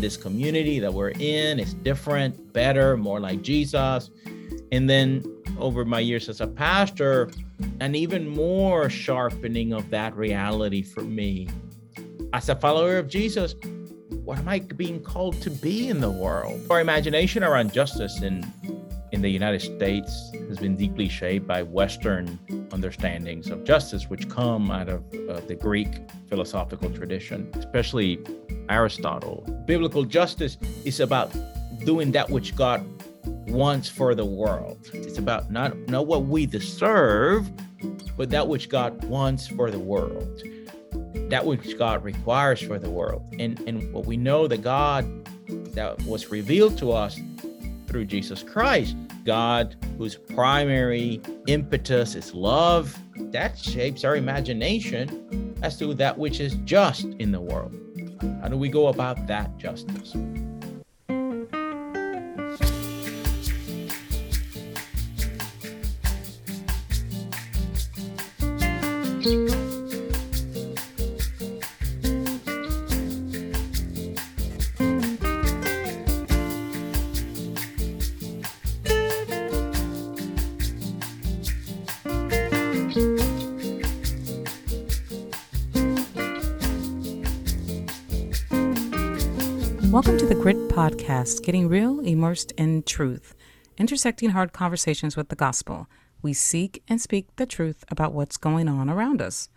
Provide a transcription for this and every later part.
this community that we're in is different, better, more like Jesus. And then over my years as a pastor, an even more sharpening of that reality for me. As a follower of Jesus, what am I being called to be in the world? Our imagination around justice in in the United States has been deeply shaped by Western understandings of justice, which come out of uh, the Greek philosophical tradition, especially Aristotle. Biblical justice is about doing that which God wants for the world. It's about not, not what we deserve, but that which God wants for the world, that which God requires for the world. And, and what we know that God that was revealed to us through Jesus Christ, God whose primary impetus is love, that shapes our imagination as to that which is just in the world. How do we go about that justice? Welcome to the Grit Podcast, getting real, immersed in truth, intersecting hard conversations with the gospel. We seek and speak the truth about what's going on around us.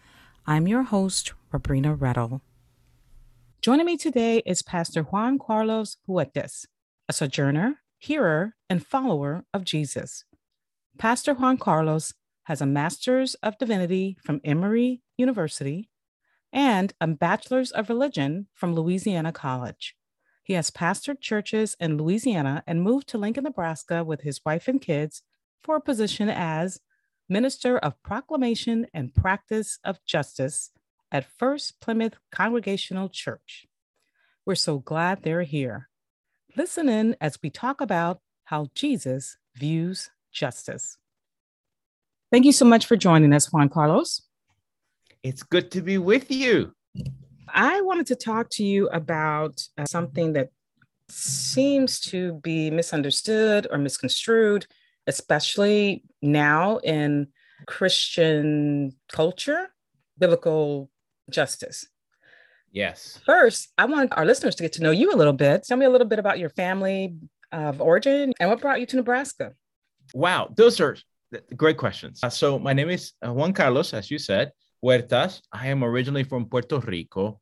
I'm your host, Rabrina Rettle. Joining me today is Pastor Juan Carlos Huertas, a sojourner, hearer, and follower of Jesus. Pastor Juan Carlos has a Master's of Divinity from Emory University and a Bachelor's of Religion from Louisiana College. He has pastored churches in Louisiana and moved to Lincoln, Nebraska with his wife and kids for a position as Minister of Proclamation and Practice of Justice at First Plymouth Congregational Church. We're so glad they're here. Listen in as we talk about how Jesus views justice. Thank you so much for joining us, Juan Carlos. It's good to be with you. I wanted to talk to you about uh, something that seems to be misunderstood or misconstrued, especially now in Christian culture, biblical justice. Yes. First, I want our listeners to get to know you a little bit. Tell me a little bit about your family of origin and what brought you to Nebraska. Wow, those are great questions. Uh, so, my name is uh, Juan Carlos, as you said. Huertas. I am originally from Puerto Rico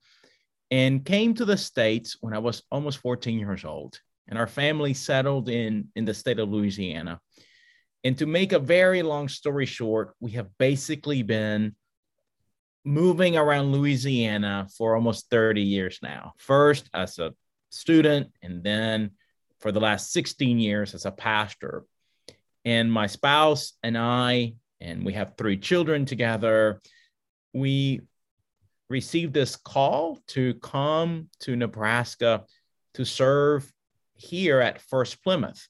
and came to the States when I was almost 14 years old. And our family settled in, in the state of Louisiana. And to make a very long story short, we have basically been moving around Louisiana for almost 30 years now. First as a student, and then for the last 16 years as a pastor. And my spouse and I, and we have three children together, we received this call to come to Nebraska to serve here at First Plymouth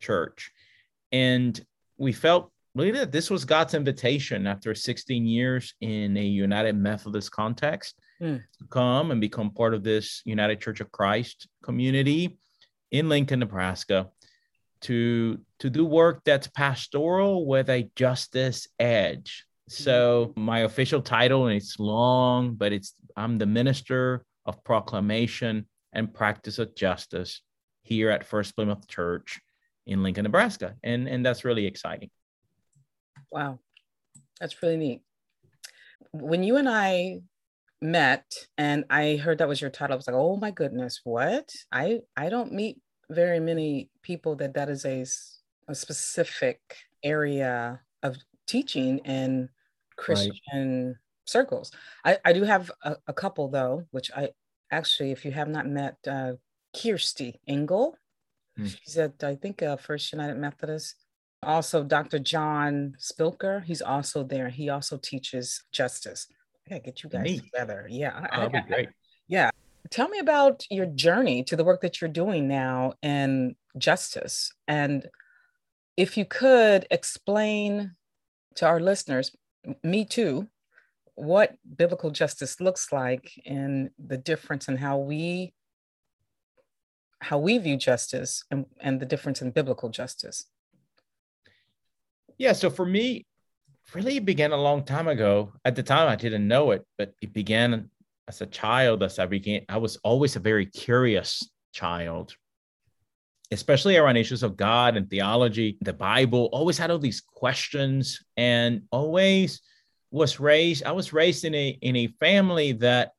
Church. And we felt really that this was God's invitation after 16 years in a United Methodist context mm. to come and become part of this United Church of Christ community in Lincoln, Nebraska, to, to do work that's pastoral with a justice edge. So my official title, and it's long, but it's I'm the minister of proclamation and practice of justice here at First Plymouth Church in Lincoln, Nebraska. And and that's really exciting. Wow. That's really neat. When you and I met and I heard that was your title, I was like, oh my goodness, what? I I don't meet very many people that that is a, a specific area of teaching in Christian right. circles. I, I do have a, a, couple though, which I actually, if you have not met uh, Kirsty Engel, hmm. she's at, I think, uh, First United Methodist. Also, Dr. John Spilker, he's also there. He also teaches justice. I gotta get you guys Neat. together. Yeah. That'd be great. yeah. Tell me about your journey to the work that you're doing now in justice. And if you could explain to our listeners, me too, what biblical justice looks like and the difference in how we how we view justice and, and the difference in biblical justice. Yeah, so for me, really began a long time ago. At the time, I didn't know it, but it began as a child. As I began, I was always a very curious child, especially around issues of God and theology, the Bible. Always had all these questions, and always was raised. I was raised in a in a family that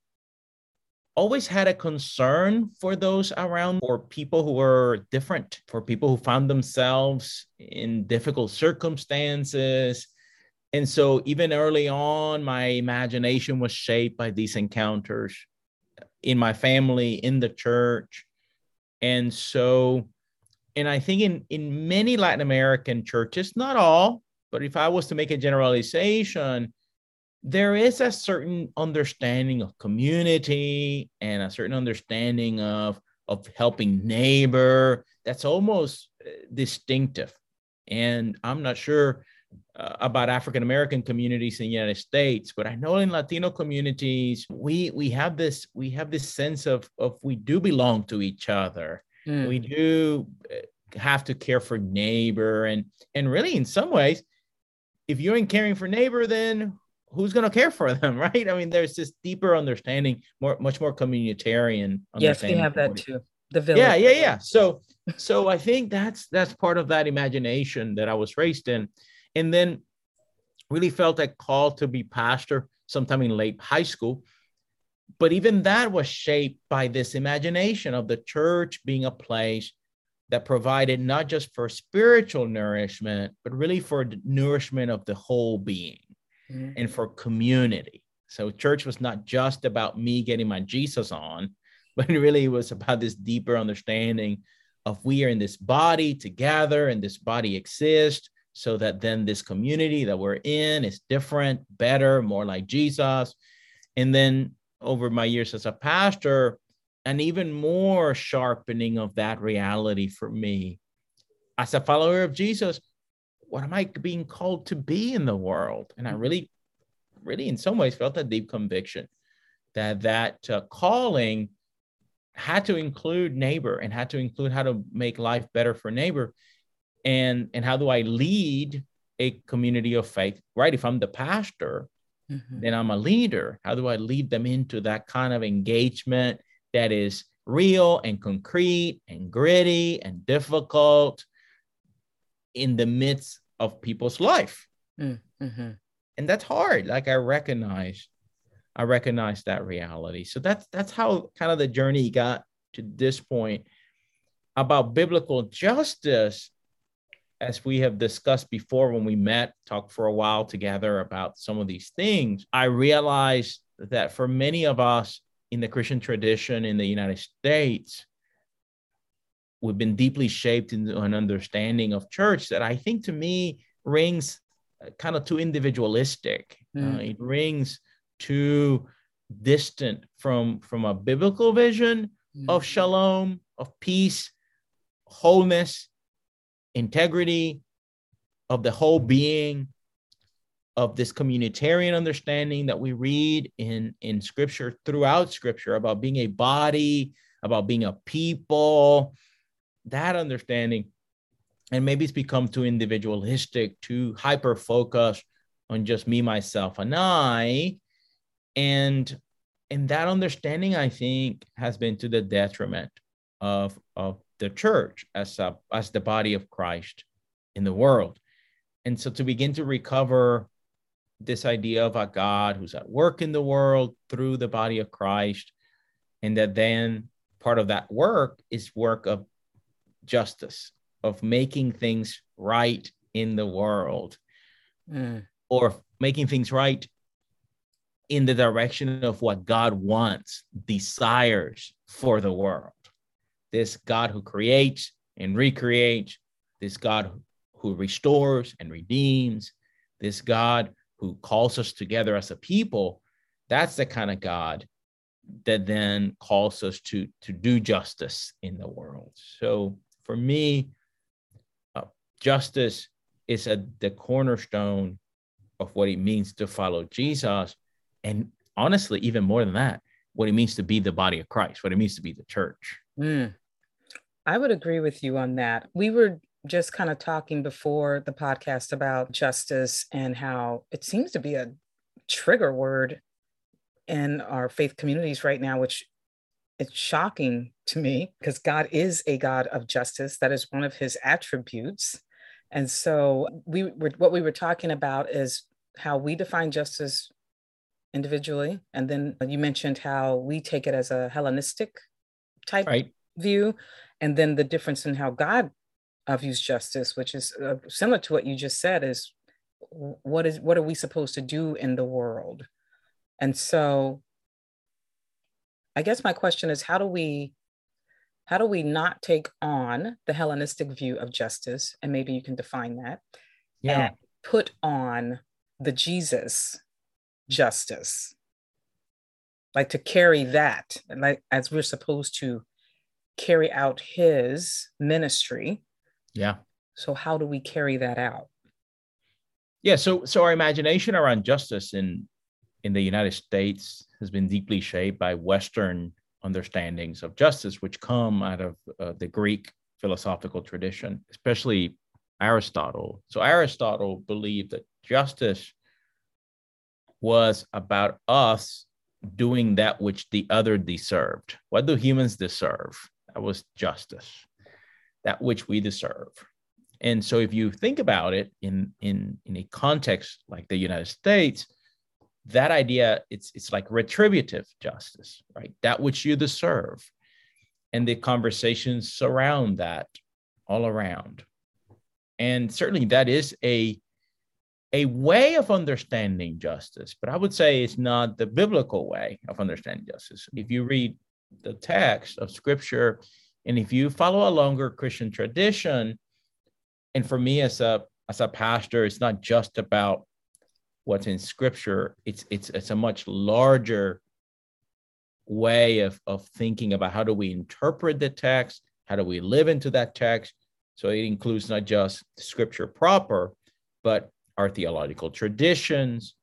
always had a concern for those around, for people who were different, for people who found themselves in difficult circumstances. And so, even early on, my imagination was shaped by these encounters in my family, in the church. And so, and I think in, in many Latin American churches, not all, but if I was to make a generalization, there is a certain understanding of community and a certain understanding of of helping neighbor that's almost uh, distinctive. And i'm not sure uh, about african american communities in the united states but i know in latino communities we we have this we have this sense of of we do belong to each other mm. we do uh, have to care for neighbor and and really in some ways if you ain't caring for neighbor then who's going to care for them, right? I mean, there's this deeper understanding, more much more communitarian. Yes, we have that too. The village. Yeah, yeah, yeah. So, so I think that's that's part of that imagination that I was raised in, and then really felt a call to be pastor sometime in late high school. But even that was shaped by this imagination of the church being a place that provided not just for spiritual nourishment, but really for the nourishment of the whole being mm-hmm. and for community. So church was not just about me getting my Jesus on, but it really was about this deeper understanding of we are in this body together and this body exists so that then this community that we're in is different, better, more like Jesus. And then over my years as a pastor, an even more sharpening of that reality for me as a follower of Jesus what am I being called to be in the world? And I mm-hmm. really, really, in some ways, felt that deep conviction that that uh, calling had to include neighbor and had to include how to make life better for neighbor, and and how do I lead a community of faith? Right, if I'm the pastor, mm-hmm. then I'm a leader. How do I lead them into that kind of engagement that is real and concrete and gritty and difficult? in the midst of people's life. Mm, mm-hmm. And that's hard. Like I recognize, I recognize that reality. So that's that's how kind of the journey got to this point about biblical justice as we have discussed before when we met, talked for a while together about some of these things, I realized that for many of us in the Christian tradition in the United States, we've been deeply shaped into an understanding of church that I think to me rings uh, kind of too individualistic. Mm. Uh, it rings too distant from from a biblical vision mm. of shalom, of peace, wholeness, integrity of the whole being of this communitarian understanding that we read in in scripture throughout scripture about being a body about being a people that understanding and maybe it's become too individualistic too hyper focused on just me myself and i. And and that understanding i think has been to the detriment of of the church as a, as the body of christ in the world and so to begin to recover this idea of a god who's at work in the world through the body of christ and that then part of that work is work of justice, of making things right in the world, mm. or making things right in the direction of what God wants, desires for the world. This God who creates and recreates, this God who restores and redeems, this God who calls us together as a people, that's the kind of God that then calls us to, to do justice in the world. So for me, uh, justice is a, the cornerstone of what it means to follow Jesus. And honestly, even more than that, what it means to be the body of Christ, what it means to be the church. Mm. I would agree with you on that. We were just kind of talking before the podcast about justice and how it seems to be a trigger word in our faith communities right now, which it's shocking to me because God is a God of justice. That is one of his attributes. And so we were what we were talking about is how we define justice individually. And then you mentioned how we take it as a Hellenistic type right. view. And then the difference in how God views justice, which is uh, similar to what you just said, is what is what are we supposed to do in the world? And so I guess my question is how do we how do we not take on the Hellenistic view of justice? And maybe you can define that. Yeah. And put on the Jesus justice. Like to carry that, like as we're supposed to carry out his ministry. Yeah. So how do we carry that out? Yeah, so so our imagination around justice in in the United States has been deeply shaped by Western understandings of justice, which come out of uh, the Greek philosophical tradition, especially Aristotle. So Aristotle believed that justice was about us doing that which the other deserved. What do humans deserve? That was justice, that which we deserve. And so if you think about it in, in, in a context like the United States, that idea it's it's like retributive justice right that which you deserve and the conversations surround that all around and certainly that is a a way of understanding justice but i would say it's not the biblical way of understanding justice. If you read the text of scripture and if you follow a longer christian tradition and for me as a as a pastor it's not just about what's in scripture it's it's it's a much larger way of of thinking about how do we interpret the text how do we live into that text. So it includes not just scripture proper but our theological traditions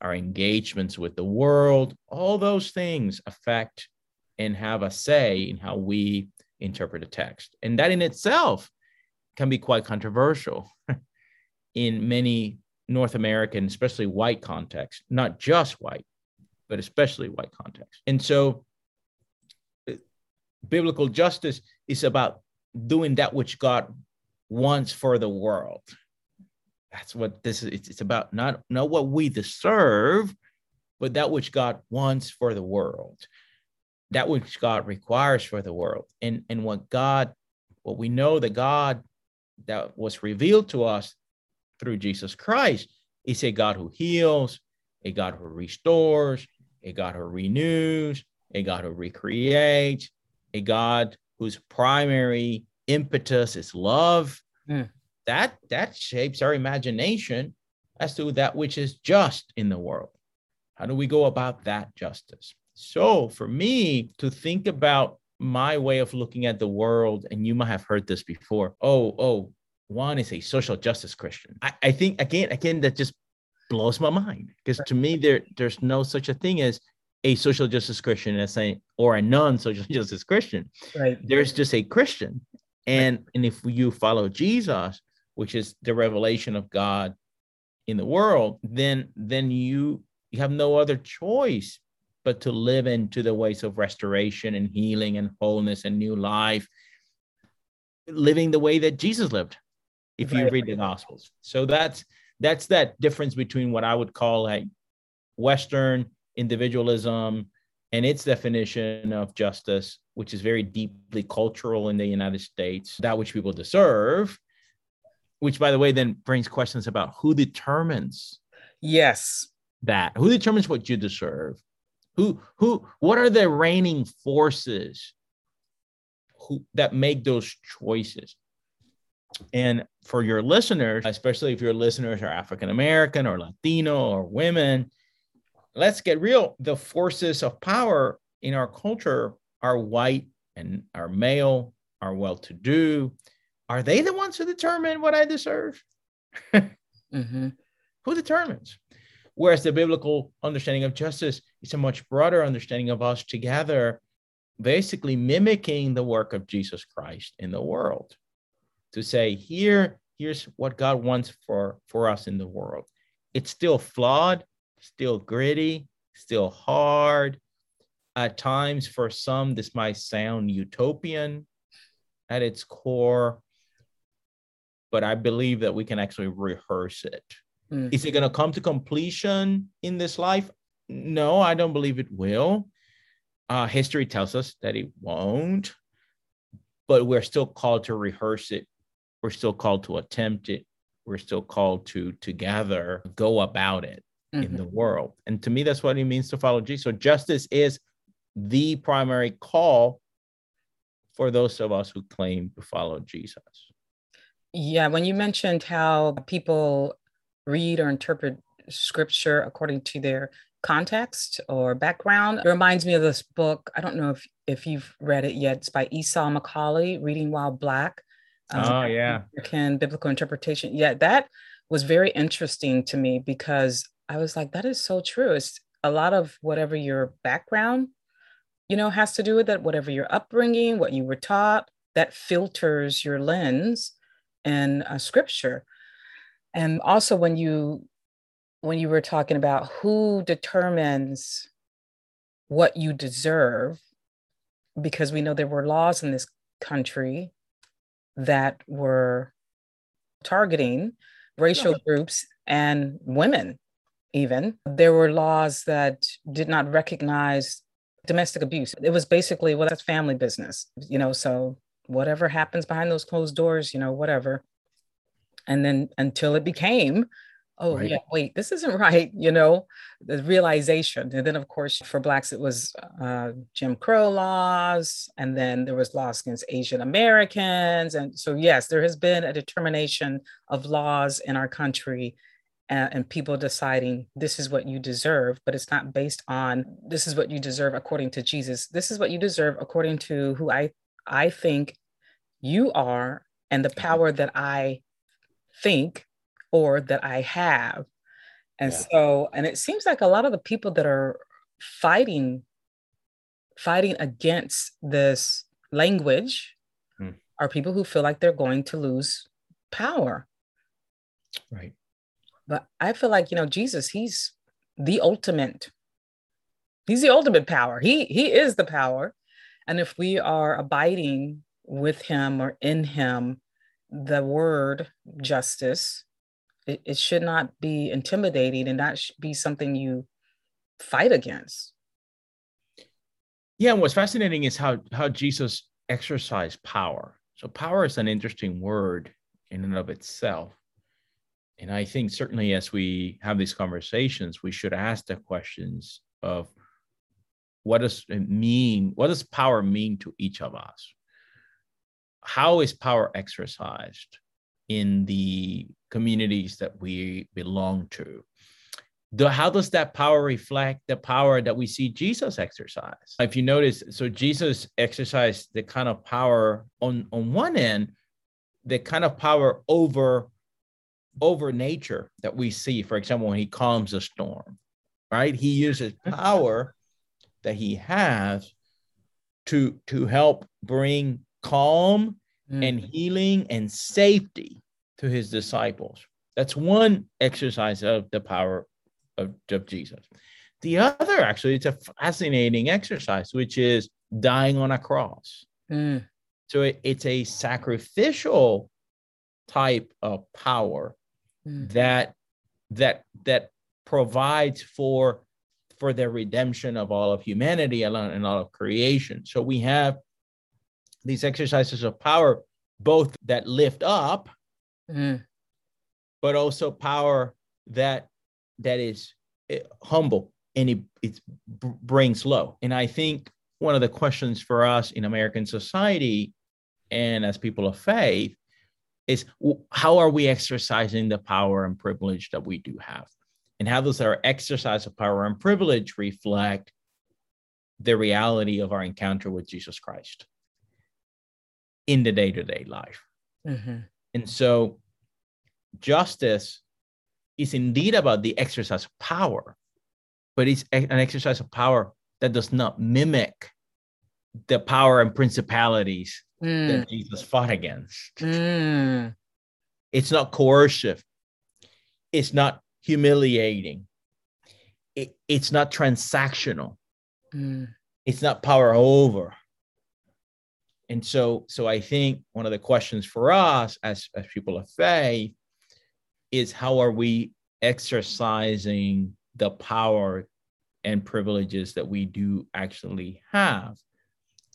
our engagements with the world all those things affect and have a say in how we interpret a text and that in itself can be quite controversial in many North American, especially white context, not just white, but especially white context. And so uh, biblical justice is about doing that which God wants for the world. That's what this is. It's, it's about not, not what we deserve, but that which God wants for the world, that which God requires for the world. And, and what God, what we know that God that was revealed to us through Jesus Christ is a God who heals, a God who restores, a God who renews, a God who recreates, a God whose primary impetus is love. Mm. That that shapes our imagination as to that which is just in the world. How do we go about that justice? So for me to think about my way of looking at the world, and you might have heard this before. Oh, oh, one is a social justice Christian. I, I think again, again, that just blows my mind because to me, there there's no such a thing as a social justice Christian as a or a non-social justice Christian. Right. There's just a Christian. And and if you follow Jesus, which is the revelation of God in the world, then then you you have no other choice but to live into the ways of restoration and healing and wholeness and new life living the way that Jesus lived if you read the gospels. So that's that's that difference between what i would call like western individualism and its definition of justice which is very deeply cultural in the united states that which people deserve which by the way then brings questions about who determines yes that who determines what you deserve who who what are the reigning forces who that make those choices and for your listeners, especially if your listeners are African American or Latino or women, let's get real. The forces of power in our culture are white and are male, are well to do. Are they the ones who determine what I deserve? mm-hmm. Who determines? Whereas the biblical understanding of justice is a much broader understanding of us together basically mimicking the work of Jesus Christ in the world to say, here, here's what God wants for, for us in the world. It's still flawed, still gritty, still hard. At times, for some, this might sound utopian at its core, but I believe that we can actually rehearse it. Mm. Is it going to come to completion in this life? No, I don't believe it will. Uh, history tells us that it won't, but we're still called to rehearse it. We're still called to attempt it. We're still called to together go about it mm-hmm. in the world. And to me, that's what it means to follow Jesus. So justice is the primary call for those of us who claim to follow Jesus. Yeah, when you mentioned how people read or interpret scripture according to their context or background, it reminds me of this book. I don't know if, if you've read it yet. It's by Esau McCaulley, Reading While Black. Um, oh, yeah. American Biblical Interpretation. Yeah, that was very interesting to me because I was like, that is so true. It's a lot of whatever your background, you know, has to do with it, whatever your upbringing, what you were taught, that filters your lens in uh, scripture. And also when you when you were talking about who determines what you deserve, because we know there were laws in this country that were targeting racial groups and women even. There were laws that did not recognize domestic abuse. It was basically, well, that's family business, you know, so whatever happens behind those closed doors, you know, whatever. And then until it became, oh, right. yeah, wait, this isn't right, you know, the realization. And then, of course, for Blacks, it was uh, Jim Crow laws. And then there was laws against Asian Americans. And so, yes, there has been a determination of laws in our country and, and people deciding this is what you deserve, but it's not based on this is what you deserve according to Jesus. This is what you deserve according to who I I think you are and the power that I think or that I have. And yeah. so, and it seems like a lot of the people that are fighting fighting against this language hmm. are people who feel like they're going to lose power. Right. But I feel like, you know, Jesus, he's the ultimate. He's the ultimate power. He he is the power. And if we are abiding with him or in him, the word justice, it, it should not be intimidating and not be something you fight against. Yeah, and what's fascinating is how how Jesus exercised power. So power is an interesting word in and of itself. And I think certainly as we have these conversations, we should ask the questions of what does it mean? What does power mean to each of us? How is power exercised in the communities that we belong to? The, how does that power reflect the power that we see Jesus exercise? If you notice, so Jesus exercised the kind of power on, on one end, the kind of power over over nature that we see, for example, when he calms a storm, right? He uses power that he has to, to help bring calm mm. and healing and safety to his disciples. That's one exercise of the power of, of Jesus. The other, actually, it's a fascinating exercise, which is dying on a cross. Mm. So it, it's a sacrificial type of power mm. that that that provides for for the redemption of all of humanity and all of creation. So we have these exercises of power, both that lift up, mm. but also power that that is eh, humble and it, it brings low. And I think one of the questions for us in American society and as people of faith is how are we exercising the power and privilege that we do have? And how does our exercise of power and privilege reflect the reality of our encounter with Jesus Christ in the day to day life? Mm-hmm. And so, justice is indeed about the exercise of power, but it's an exercise of power that does not mimic the power and principalities Mm. that Jesus fought against. Mm. It's not coercive. It's not humiliating. It, it's not transactional. Mm. It's not power over. And so, so I think one of the questions for us as, as people of faith is how are we exercising the power and privileges that we do actually have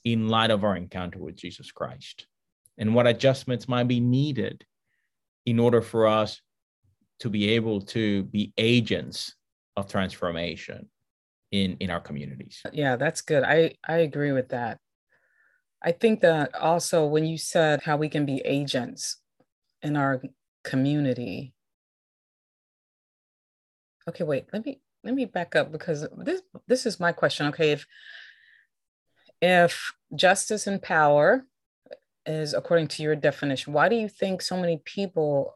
in light of our encounter with Jesus Christ? And what adjustments might be needed in order for us to be able to be agents of transformation in, in our communities? Yeah, that's good. I, I agree with that. I think that also when you said how we can be agents in our community. Okay, wait, let me let me back up because this this is my question. Okay, if if justice and power is according to your definition, why do you think so many people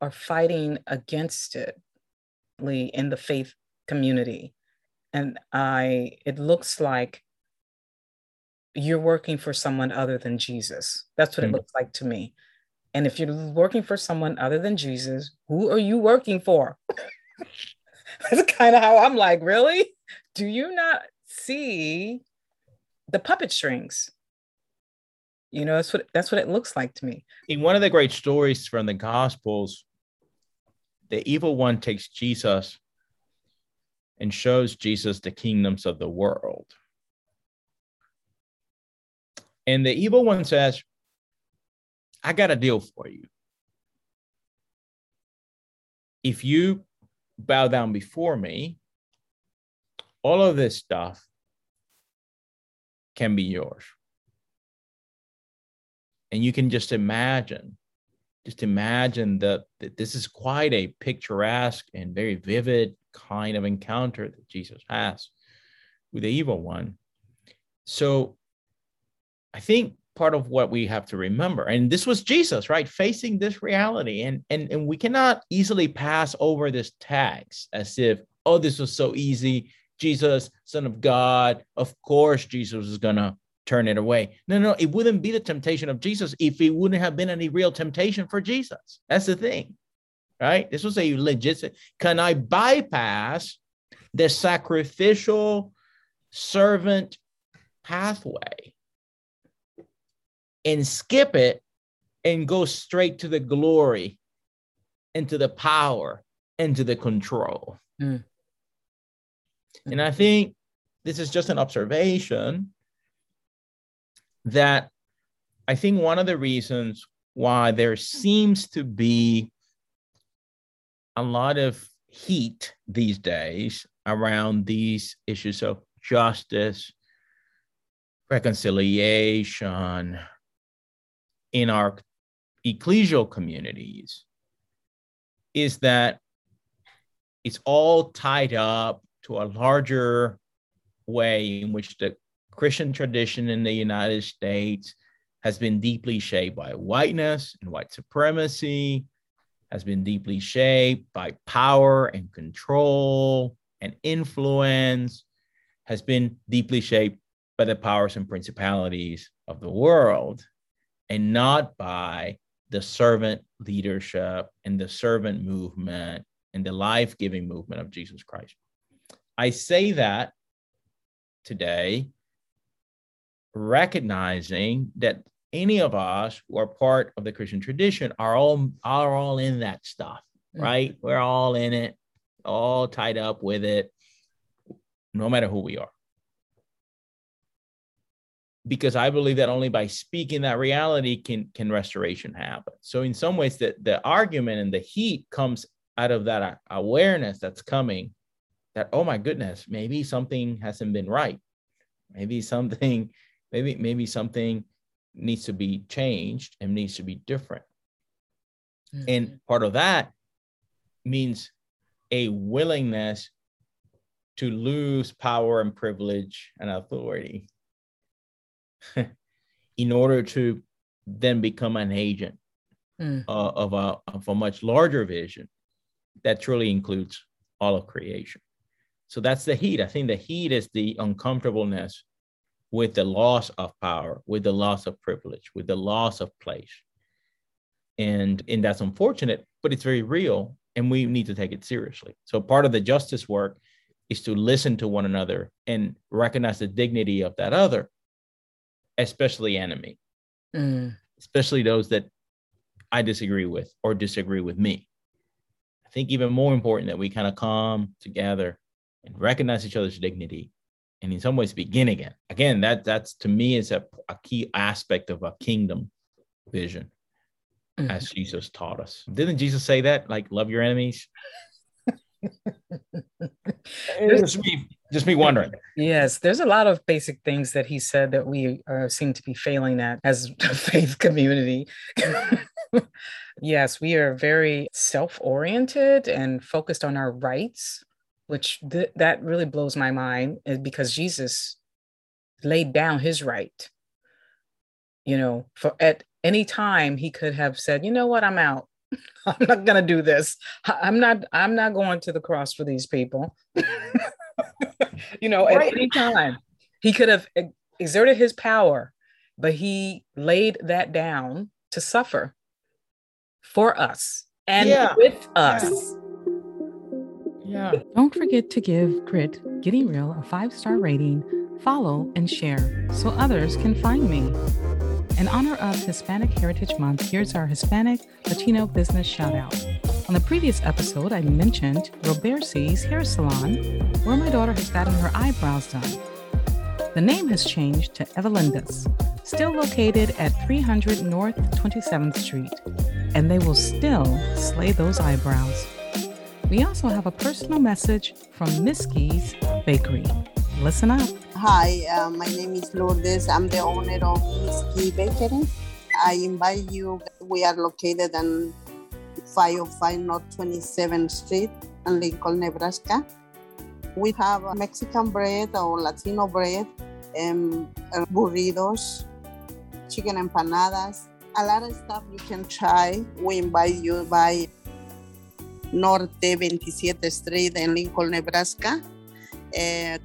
are fighting against it in the faith community? And I it looks like you're working for someone other than Jesus. That's what mm. it looks like to me. And if you're working for someone other than Jesus, who are you working for? That's kind of how I'm like, really? Do you not see the puppet strings? You know, that's what that's what it looks like to me. In one of the great stories from the Gospels, the evil one takes Jesus and shows Jesus the kingdoms of the world. And the evil one says, I got a deal for you. If you bow down before me, all of this stuff can be yours. And you can just imagine, just imagine that, this is quite a picturesque and very vivid kind of encounter that Jesus has with the evil one. So I think part of what we have to remember and this was jesus right facing this reality and and and we cannot easily pass over this text as if oh this was so easy jesus son of god of course jesus is gonna turn it away. No no it wouldn't be the temptation of jesus if it wouldn't have been any real temptation for jesus. That's the thing right? This was a legit can i bypass the sacrificial servant pathway and skip it and go straight to the glory into the power into the control? Mm. and i think this is just an observation that i think one of the reasons why there seems to be a lot of heat these days around these issues of justice reconciliation in our ecclesial communities is that it's all tied up to a larger way in which the Christian tradition in the United States has been deeply shaped by whiteness and white supremacy, has been deeply shaped by power and control and influence, has been deeply shaped by the powers and principalities of the world and not by the servant leadership and the servant movement and the life giving movement of Jesus Christ. I say that today, recognizing that any of us who are part of the Christian tradition are all are all in that stuff, mm. right? Mm-hmm. We're all in it, all tied up with it, no matter who we are because I believe that only by speaking that reality can can restoration happen. So in some ways, that the argument and the heat comes out of that awareness that's coming. That oh my goodness, maybe something hasn't been right. Maybe something, maybe maybe something needs to be changed and needs to be different. Mm-hmm. And part of that means a willingness to lose power and privilege and authority in order to then become an agent mm. uh, of, a, of a much larger vision that truly includes all of creation. So that's the heat. I think the heat is the uncomfortableness with the loss of power, with the loss of privilege, with the loss of place. And, and that's unfortunate, but it's very real and we need to take it seriously. So part of the justice work is to listen to one another and recognize the dignity of that other, especially enemy, mm. especially those that I disagree with or disagree with me. I think even more important that we kind of come together and recognize each other's dignity and in some ways begin again. Again, that that's to me is a, a key aspect of a kingdom vision mm-hmm. as Jesus taught us. Didn't Jesus say that? Like love your enemies? just me just me wondering yes there's a lot of basic things that he said that we uh, seem to be failing at as a faith community yes we are very self-oriented and focused on our rights which th- that really blows my mind is because Jesus laid down his right. You know, for at any time he could have said, you know what, I'm out. I'm not gonna do this. I'm not, I'm not going to the cross for these people. you know, right. at any time he could have exerted his power, but he laid that down to suffer for us and yeah. with us. Yeah. Yeah. Don't forget to give Grit Getting Real a five star rating, follow, and share so others can find me. In honor of Hispanic Heritage Month, here's our Hispanic Latino business shout out. On the previous episode, I mentioned Robert's Hair Salon, where my daughter has gotten her eyebrows done. The name has changed to Evelinda's, still located at 300 North 27th Street, and they will still slay those eyebrows. We also have a personal message from Miski's Bakery. Listen up. Hi, uh, my name is Lourdes. I'm the owner of Miski Bakery. I invite you. We are located on 505 North 27th Street in Lincoln, Nebraska. We have Mexican bread or Latino bread, um, burritos, chicken empanadas, a lot of stuff you can try. We invite you by Norte 27 Street en Lincoln, Nebraska. Eh,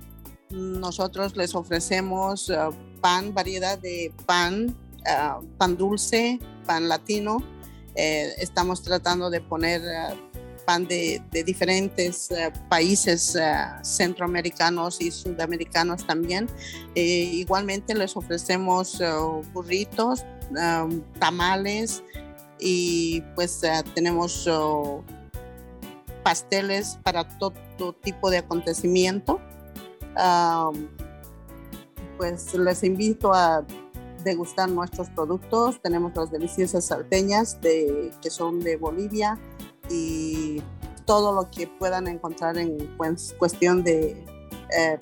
nosotros les ofrecemos uh, pan, variedad de pan, uh, pan dulce, pan latino. Eh, estamos tratando de poner pan de, diferentes países centroamericanos y sudamericanos también. Eh, igualmente les ofrecemos burritos, tamales y pues tenemos pasteles para todo tipo de acontecimiento. pues les invito a degustar nuestros productos. Tenemos las deliciosas salteñas de, que son de Bolivia y todo lo que puedan encontrar en cuestión de eh,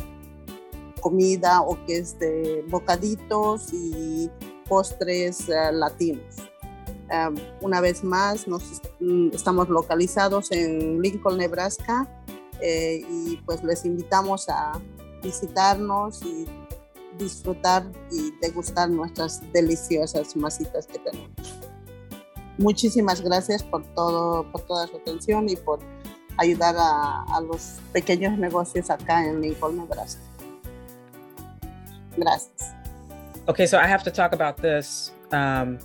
comida o que es de bocaditos y postres eh, latinos. Em, una vez más, nos, mm, estamos localizados en Lincoln, Nebraska, eh, y pues les invitamos a visitarnos y disfrutar y degustar nuestras deliciosas masitas que tenemos. Muchísimas gracias por todo, por toda su atención y por ayudar a, a los pequeños negocios acá en Lincoln, Nebraska. Gracias. Okay, so I have to talk about this. Um,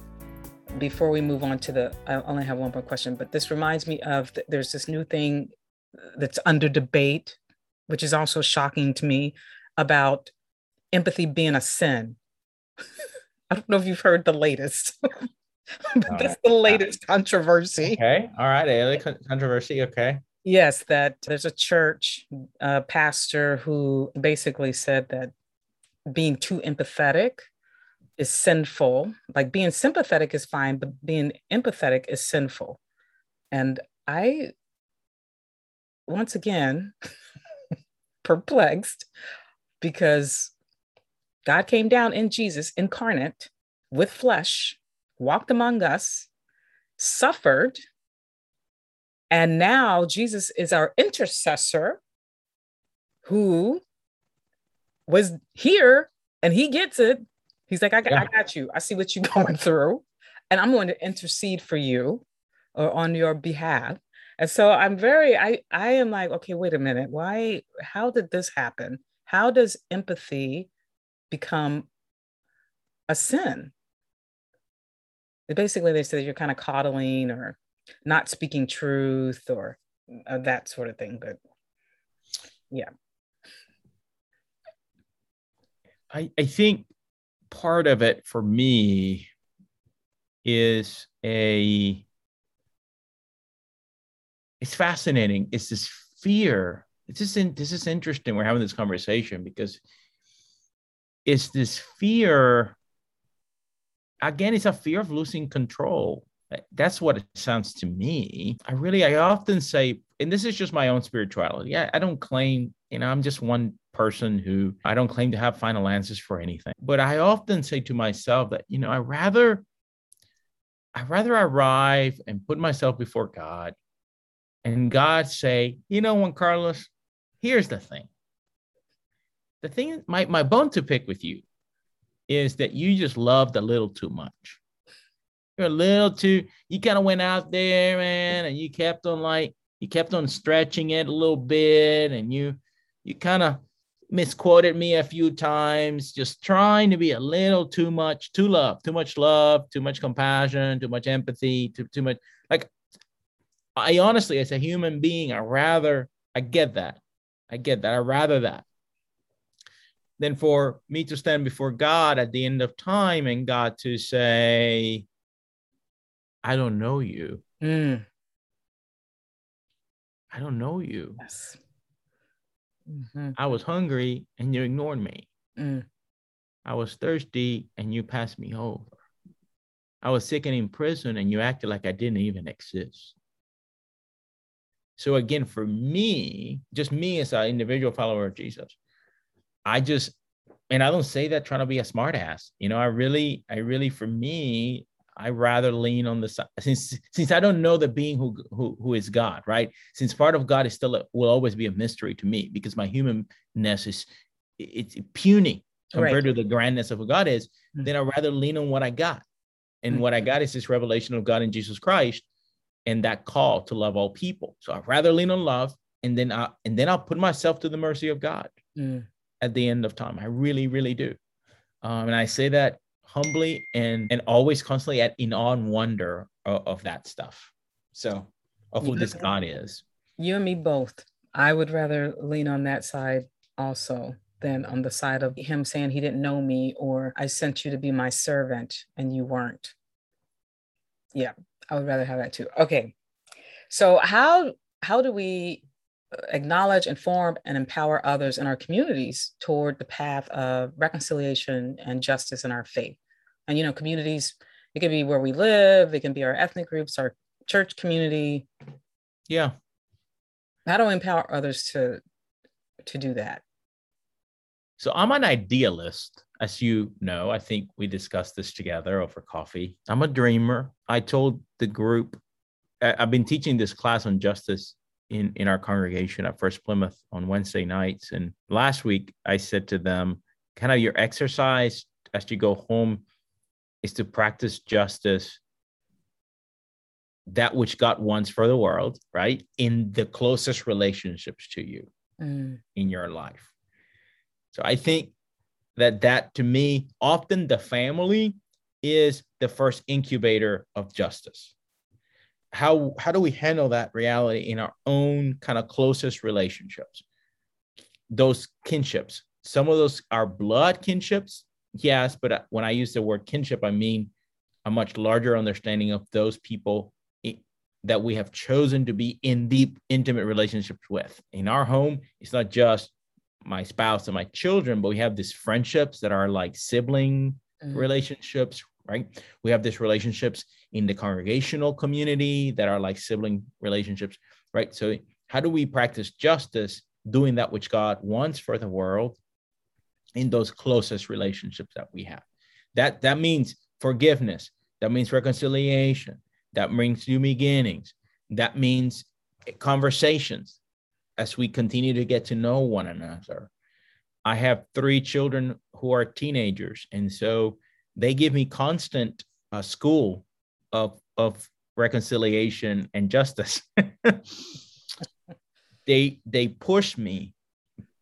before we move on to the, I only have one more question, but this reminds me of the, there's this new thing that's under debate, which is also shocking to me about empathy being a sin. I don't know if you've heard the latest, but All that's right. the latest controversy. Okay. All right. A controversy. Okay. Yes, that there's a church uh, pastor who basically said that being too empathetic is sinful. Like being sympathetic is fine, but being empathetic is sinful. And I, once again, perplexed because God came down in Jesus incarnate with flesh, walked among us, suffered, and now Jesus is our intercessor who was here and he gets it He's like, I got, yeah. I got you. I see what you're going through, and I'm going to intercede for you or on your behalf. And so I'm very, I, I am like, okay, wait a minute. Why, how did this happen? How does empathy become a sin. Basically, they say you're kind of coddling or not speaking truth or uh, that sort of thing. But yeah. I, I think part of it for me is a it's fascinating. It's this fear. It's just in, this is interesting. We're having this conversation because it's this fear. Again, it's a fear of losing control. That's what it sounds to me. I really, I often say, and this is just my own spirituality. I, I don't claim, you know, I'm just one person who I don't claim to have final answers for anything. But I often say to myself that, you know, I rather, I rather arrive and put myself before God and God say, you know, Juan Carlos, here's the thing. The thing, my, my bone to pick with you is that you just loved a little too much. You're a little too, you kind of went out there, man, and you kept on like, you kept on stretching it a little bit and you, you kind of misquoted me a few times, just trying to be a little too much, too love, too much love, too much compassion, too much empathy, too, too much. Like I honestly, as a human being, I rather, I get that. I get that. I rather that than for me to stand before God at the end of time and God to say, I don't know you. Mm. I don't know you. Yes. Mm-hmm. I was hungry and you ignored me. Mm. I was thirsty and you passed me over. I was sick and in prison and you acted like I didn't even exist. So again, for me, just me as an individual follower of Jesus, I just, and I don't say that trying to be a smartass. You know, I really, I really, for me, I rather lean on the side since since I don't know the being who who who is God, right? Since part of God is still a, will always be a mystery to me because my humanness is it's puny compared right. to the grandness of who God is. Mm-hmm. Then I rather lean on what I got, and mm-hmm. what I got is this revelation of God in Jesus Christ, and that call to love all people. So I'd rather lean on love, and then I and then I'll put myself to the mercy of God mm. at the end of time. I really, really do, um, and I say that humbly and and always constantly at in awe and wonder of, of that stuff. So of who this God is. You and me both. I would rather lean on that side also than on the side of him saying he didn't know me or I sent you to be my servant and you weren't. Yeah, I would rather have that too. Okay. So how how do we acknowledge, inform, and empower others in our communities toward the path of reconciliation and justice in our faith? And you know, communities, it can be where we live, it can be our ethnic groups, our church community. Yeah. How do we empower others to to do that? So I'm an idealist as you know, I think we discussed this together over coffee. I'm a dreamer. I told the group, I've been teaching this class on justice in, in our congregation at First Plymouth on Wednesday nights. And last week, I said to them, kind of your exercise as you go home is to practice justice that which God wants for the world, right? In the closest relationships to you mm. in your life. So I think that that to me often the family is the first incubator of justice how how do we handle that reality in our own kind of closest relationships? Those kinships. Some of those are blood kinships yes but when i use the word kinship i mean a much larger understanding of those people that we have chosen to be in deep intimate relationships with. In our home it's not just my spouse and my children, but we have these friendships that are like sibling mm-hmm. relationships, right? We have these relationships in the congregational community that are like sibling relationships, right? So, how do we practice justice doing that which God wants for the world in those closest relationships that we have? That that means forgiveness. That means reconciliation. That means new beginnings. That means conversations as we continue to get to know one another. I have three children who are teenagers, and so they give me constant uh, school of of reconciliation and justice. they they push me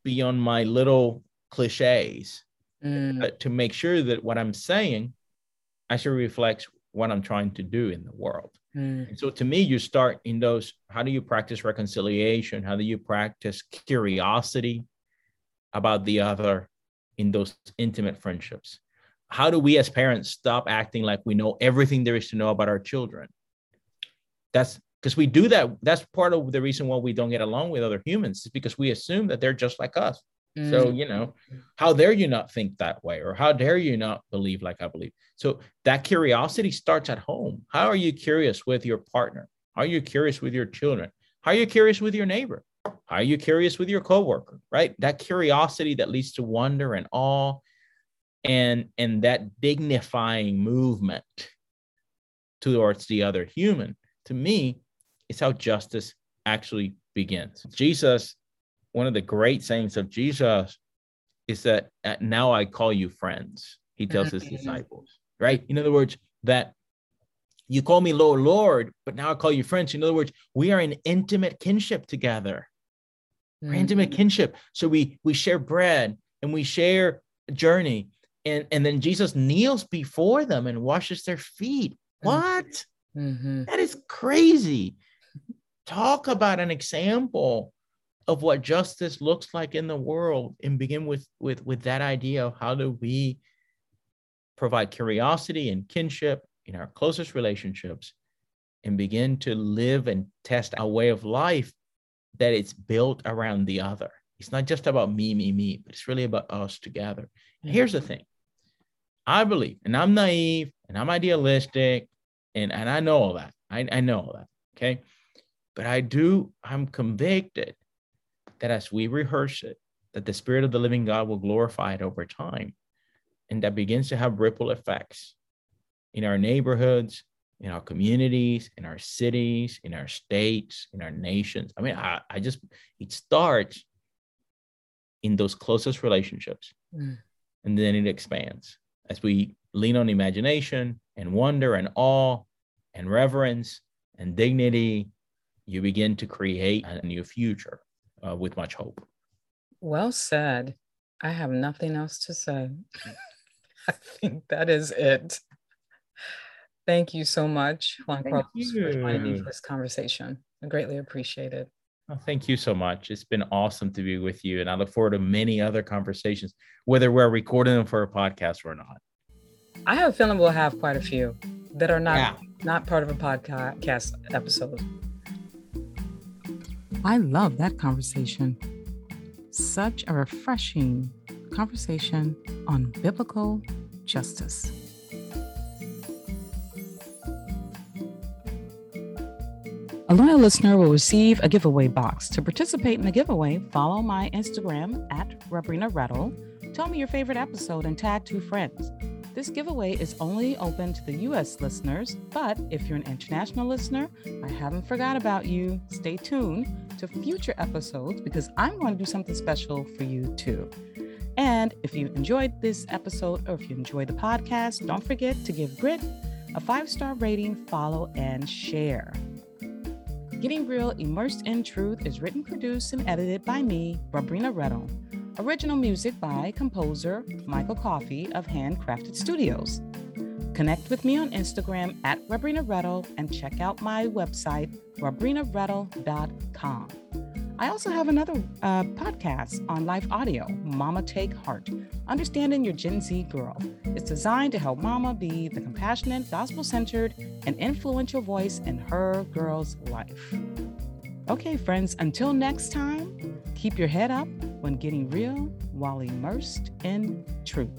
beyond my little cliches mm. but to make sure that what I'm saying actually reflects what I'm trying to do in the world. Mm. so to me, you start in those how do you practice reconciliation? How do you practice curiosity about the other in those intimate friendships? How do we as parents stop acting like we know everything there is to know about our children? That's because we do that. That's part of the reason why we don't get along with other humans, is because we assume that they're just like us. Mm. So, you know, how dare you not think that way? Or how dare you not believe like I believe? So that curiosity starts at home. How are you curious with your partner? Are you curious with your children? How are you curious with your neighbor? How are you curious with your coworker? Right? That curiosity that leads to wonder and awe and and that dignifying movement towards the other human to me is how justice actually begins. Jesus one of the great sayings of Jesus is that now I call you friends, he tells his mm-hmm. disciples, right? In other words, that you call me Lord, Lord, but now I call you friends. In other words, we are in intimate kinship together. Mm-hmm. intimate kinship. So we we share bread and we share a journey. And, and then Jesus kneels before them and washes their feet. Mm-hmm. What? Mm-hmm. That is crazy. Talk about an example of what justice looks like in the world and begin with with with that idea of how do we provide curiosity and kinship in our closest relationships and begin to live and test a way of life that it's built around the other it's not just about me me me but it's really about us together and here's the thing i believe and i'm naive and i'm idealistic and and i know all that i, I know all that okay but i do i'm convicted that as we rehearse it, that the Spirit of the living God will glorify it over time. And that begins to have ripple effects in our neighborhoods, in our communities, in our cities, in our states, in our nations. I mean, I, I just, it starts in those closest relationships. Mm. And then it expands as we lean on imagination and wonder and awe and reverence and dignity. You begin to create a new future uh, with much hope. Well said. I have nothing else to say. I think that is it. Thank you so much, Juan Carlos, for joining me for this conversation. I greatly appreciate it. Oh, thank you so much. It's been awesome to be with you, and I look forward to many other conversations, whether we're recording them for a podcast or not. I have a feeling we'll have quite a few that are not yeah. not part of a podcast episode. I love that conversation. Such a refreshing conversation on biblical justice. A loyal listener will receive a giveaway box. To participate in the giveaway, follow my Instagram at Rabrina Rettle. Tell me your favorite episode and tag two friends. This giveaway is only open to the US listeners, but if you're an international listener, I haven't forgot about you. Stay tuned to future episodes because I'm going to do something special for you too. And if you enjoyed this episode or if you enjoyed the podcast, don't forget to give Grit a five star rating, follow, and share. Getting Real Immersed in Truth is written, produced, and edited by me, Rabrina Rettle. Original music by composer Michael Coffey of Handcrafted Studios. Connect with me on Instagram at Rabrina Rettle and check out my website, rabrinarettle.com. I also have another uh, podcast on life audio, Mama Take Heart, Understanding Your Gen Z Girl. It's designed to help Mama be the compassionate, gospel centered, and influential voice in her girl's life. Okay, friends, until next time, keep your head up when getting real while immersed in truth.